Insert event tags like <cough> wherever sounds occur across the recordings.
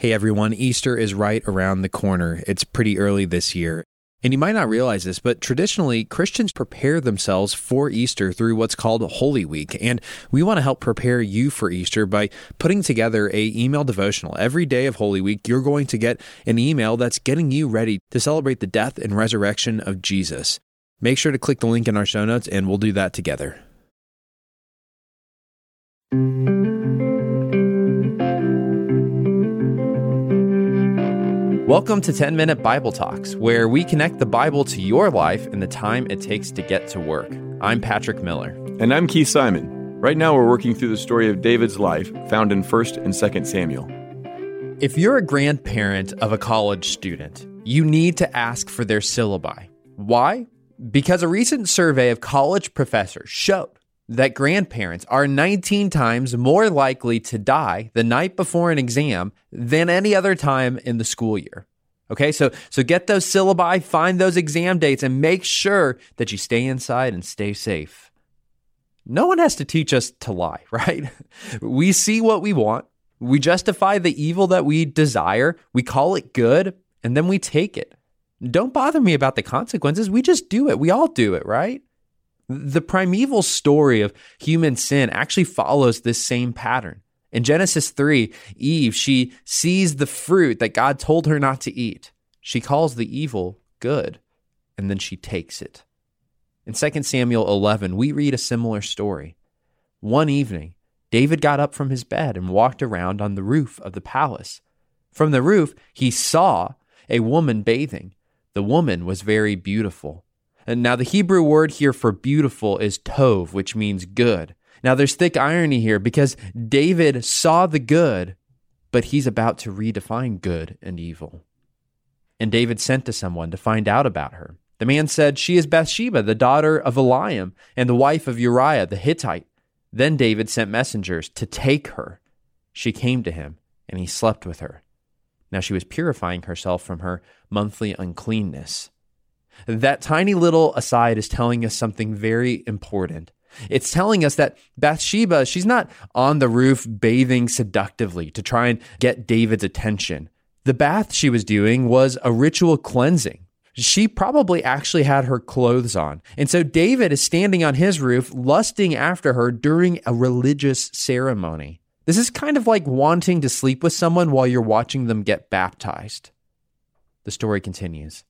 Hey everyone, Easter is right around the corner. It's pretty early this year. And you might not realize this, but traditionally, Christians prepare themselves for Easter through what's called Holy Week. And we want to help prepare you for Easter by putting together a email devotional. Every day of Holy Week, you're going to get an email that's getting you ready to celebrate the death and resurrection of Jesus. Make sure to click the link in our show notes and we'll do that together. Welcome to 10 Minute Bible Talks, where we connect the Bible to your life and the time it takes to get to work. I'm Patrick Miller. And I'm Keith Simon. Right now, we're working through the story of David's life found in 1st and 2nd Samuel. If you're a grandparent of a college student, you need to ask for their syllabi. Why? Because a recent survey of college professors showed that grandparents are 19 times more likely to die the night before an exam than any other time in the school year. Okay, so so get those syllabi, find those exam dates, and make sure that you stay inside and stay safe. No one has to teach us to lie, <laughs> right? We see what we want, we justify the evil that we desire, we call it good, and then we take it. Don't bother me about the consequences. We just do it. We all do it, right? The primeval story of human sin actually follows this same pattern. In Genesis 3, Eve, she sees the fruit that God told her not to eat. She calls the evil good, and then she takes it. In 2 Samuel 11, we read a similar story. One evening, David got up from his bed and walked around on the roof of the palace. From the roof, he saw a woman bathing. The woman was very beautiful. And now, the Hebrew word here for beautiful is tov, which means good. Now, there's thick irony here because David saw the good, but he's about to redefine good and evil. And David sent to someone to find out about her. The man said, She is Bathsheba, the daughter of Eliam, and the wife of Uriah the Hittite. Then David sent messengers to take her. She came to him, and he slept with her. Now she was purifying herself from her monthly uncleanness. That tiny little aside is telling us something very important. It's telling us that Bathsheba, she's not on the roof bathing seductively to try and get David's attention. The bath she was doing was a ritual cleansing. She probably actually had her clothes on. And so David is standing on his roof, lusting after her during a religious ceremony. This is kind of like wanting to sleep with someone while you're watching them get baptized. The story continues.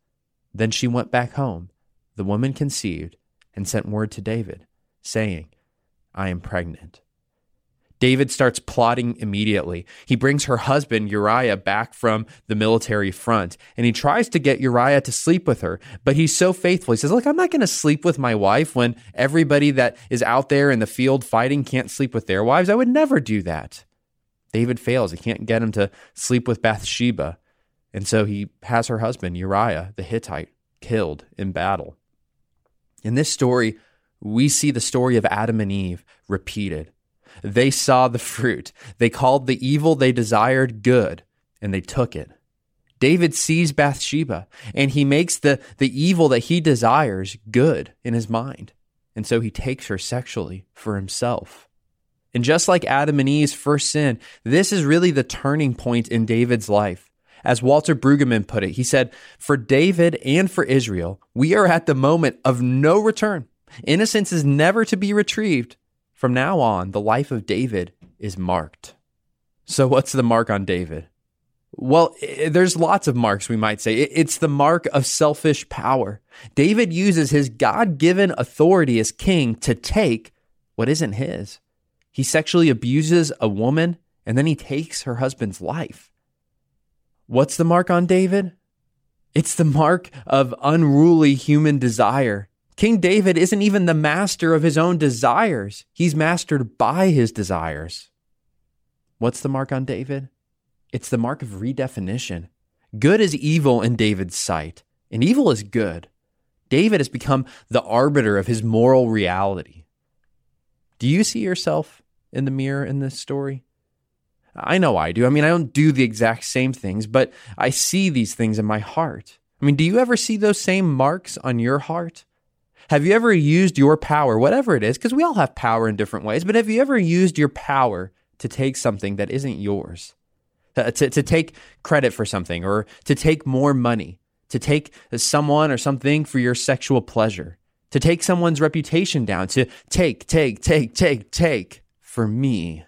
Then she went back home. The woman conceived and sent word to David, saying, I am pregnant. David starts plotting immediately. He brings her husband, Uriah, back from the military front, and he tries to get Uriah to sleep with her. But he's so faithful. He says, Look, I'm not going to sleep with my wife when everybody that is out there in the field fighting can't sleep with their wives. I would never do that. David fails. He can't get him to sleep with Bathsheba. And so he has her husband, Uriah the Hittite, killed in battle. In this story, we see the story of Adam and Eve repeated. They saw the fruit. They called the evil they desired good, and they took it. David sees Bathsheba, and he makes the, the evil that he desires good in his mind. And so he takes her sexually for himself. And just like Adam and Eve's first sin, this is really the turning point in David's life. As Walter Brueggemann put it, he said, For David and for Israel, we are at the moment of no return. Innocence is never to be retrieved. From now on, the life of David is marked. So, what's the mark on David? Well, there's lots of marks, we might say. It's the mark of selfish power. David uses his God given authority as king to take what isn't his. He sexually abuses a woman and then he takes her husband's life. What's the mark on David? It's the mark of unruly human desire. King David isn't even the master of his own desires, he's mastered by his desires. What's the mark on David? It's the mark of redefinition. Good is evil in David's sight, and evil is good. David has become the arbiter of his moral reality. Do you see yourself in the mirror in this story? I know I do. I mean, I don't do the exact same things, but I see these things in my heart. I mean, do you ever see those same marks on your heart? Have you ever used your power, whatever it is, because we all have power in different ways, but have you ever used your power to take something that isn't yours? Uh, to, to take credit for something or to take more money, to take someone or something for your sexual pleasure, to take someone's reputation down, to take, take, take, take, take for me.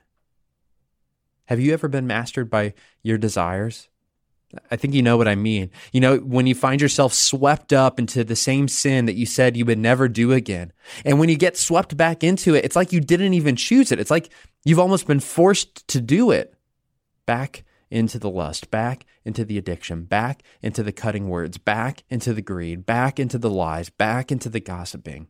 Have you ever been mastered by your desires? I think you know what I mean. You know, when you find yourself swept up into the same sin that you said you would never do again. And when you get swept back into it, it's like you didn't even choose it. It's like you've almost been forced to do it. Back into the lust, back into the addiction, back into the cutting words, back into the greed, back into the lies, back into the gossiping.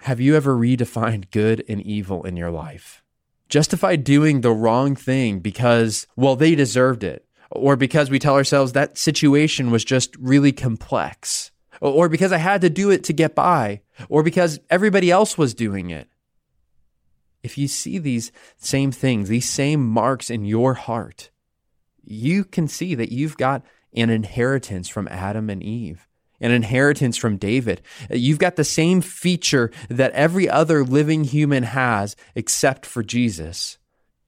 Have you ever redefined good and evil in your life? Justified doing the wrong thing because, well, they deserved it or because we tell ourselves that situation was just really complex, or because I had to do it to get by, or because everybody else was doing it. If you see these same things, these same marks in your heart, you can see that you've got an inheritance from Adam and Eve, an inheritance from David. Uh, you've got the same feature that every other living human has except for Jesus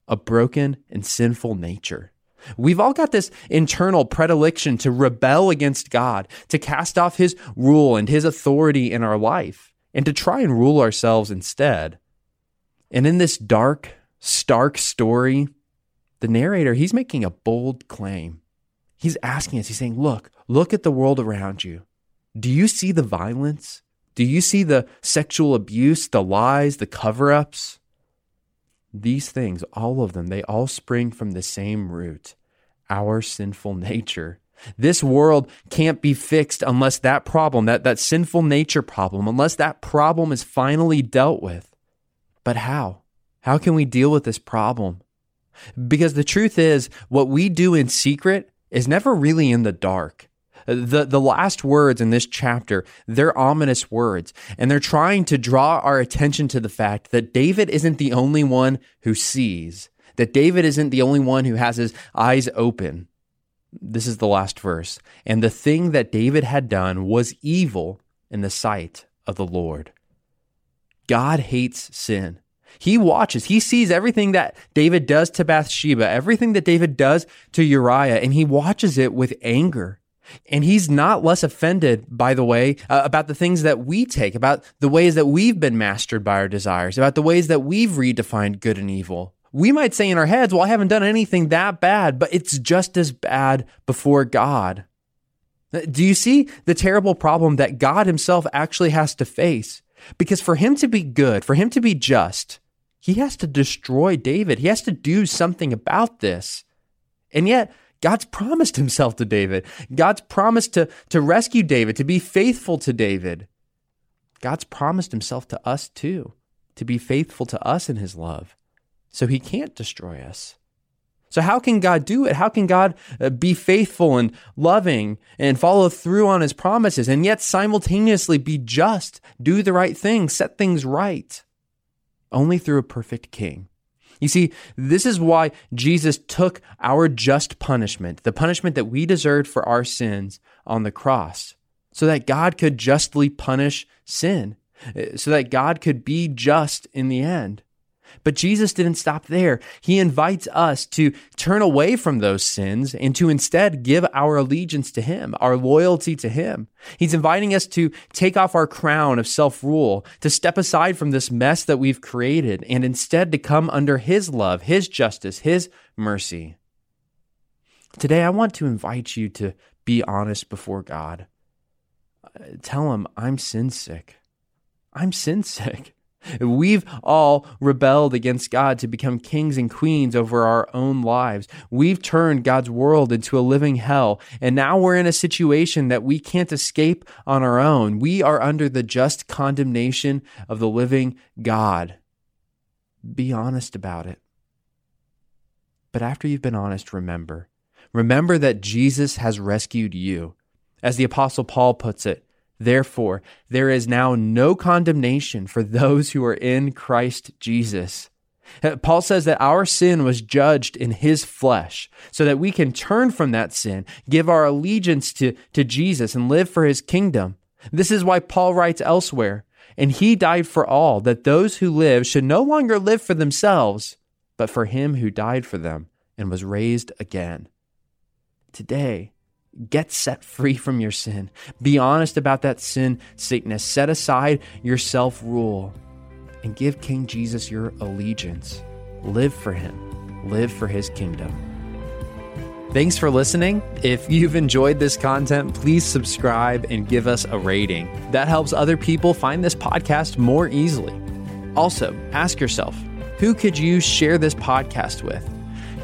a broken and sinful nature. We've all got this internal predilection to rebel against God, to cast off His rule and His authority in our life, and to try and rule ourselves instead. And in this dark, stark story, the narrator, he's making a bold claim. He's asking us, he's saying, Look, look at the world around you. Do you see the violence? Do you see the sexual abuse, the lies, the cover ups? These things, all of them, they all spring from the same root our sinful nature. This world can't be fixed unless that problem, that, that sinful nature problem, unless that problem is finally dealt with. But how? How can we deal with this problem? Because the truth is, what we do in secret is never really in the dark. The, the last words in this chapter, they're ominous words, and they're trying to draw our attention to the fact that David isn't the only one who sees, that David isn't the only one who has his eyes open. This is the last verse. And the thing that David had done was evil in the sight of the Lord. God hates sin. He watches, he sees everything that David does to Bathsheba, everything that David does to Uriah, and he watches it with anger. And he's not less offended, by the way, uh, about the things that we take, about the ways that we've been mastered by our desires, about the ways that we've redefined good and evil. We might say in our heads, well, I haven't done anything that bad, but it's just as bad before God. Uh, do you see the terrible problem that God himself actually has to face? Because for him to be good, for him to be just, he has to destroy David. He has to do something about this. And yet, God's promised himself to David. God's promised to, to rescue David, to be faithful to David. God's promised himself to us too, to be faithful to us in his love. So he can't destroy us. So, how can God do it? How can God uh, be faithful and loving and follow through on his promises and yet simultaneously be just, do the right thing, set things right? Only through a perfect king. You see, this is why Jesus took our just punishment, the punishment that we deserved for our sins on the cross, so that God could justly punish sin, uh, so that God could be just in the end. But Jesus didn't stop there. He invites us to turn away from those sins and to instead give our allegiance to Him, our loyalty to Him. He's inviting us to take off our crown of self rule, to step aside from this mess that we've created, and instead to come under His love, His justice, His mercy. Today, I want to invite you to be honest before God. Uh, tell Him, I'm sin sick. I'm sin sick. We've all rebelled against God to become kings and queens over our own lives. We've turned God's world into a living hell. And now we're in a situation that we can't escape on our own. We are under the just condemnation of the living God. Be honest about it. But after you've been honest, remember. Remember that Jesus has rescued you. As the Apostle Paul puts it, Therefore, there is now no condemnation for those who are in Christ Jesus. Uh, Paul says that our sin was judged in his flesh so that we can turn from that sin, give our allegiance to, to Jesus, and live for his kingdom. This is why Paul writes elsewhere, and he died for all, that those who live should no longer live for themselves, but for him who died for them and was raised again. Today, get set free from your sin. Be honest about that sin sickness. Set aside your self rule and give King Jesus your allegiance. Live for him, live for his kingdom. Thanks for listening. If you've enjoyed this content, please subscribe and give us a rating. That helps other people find this podcast more easily. Also, ask yourself who could you share this podcast with?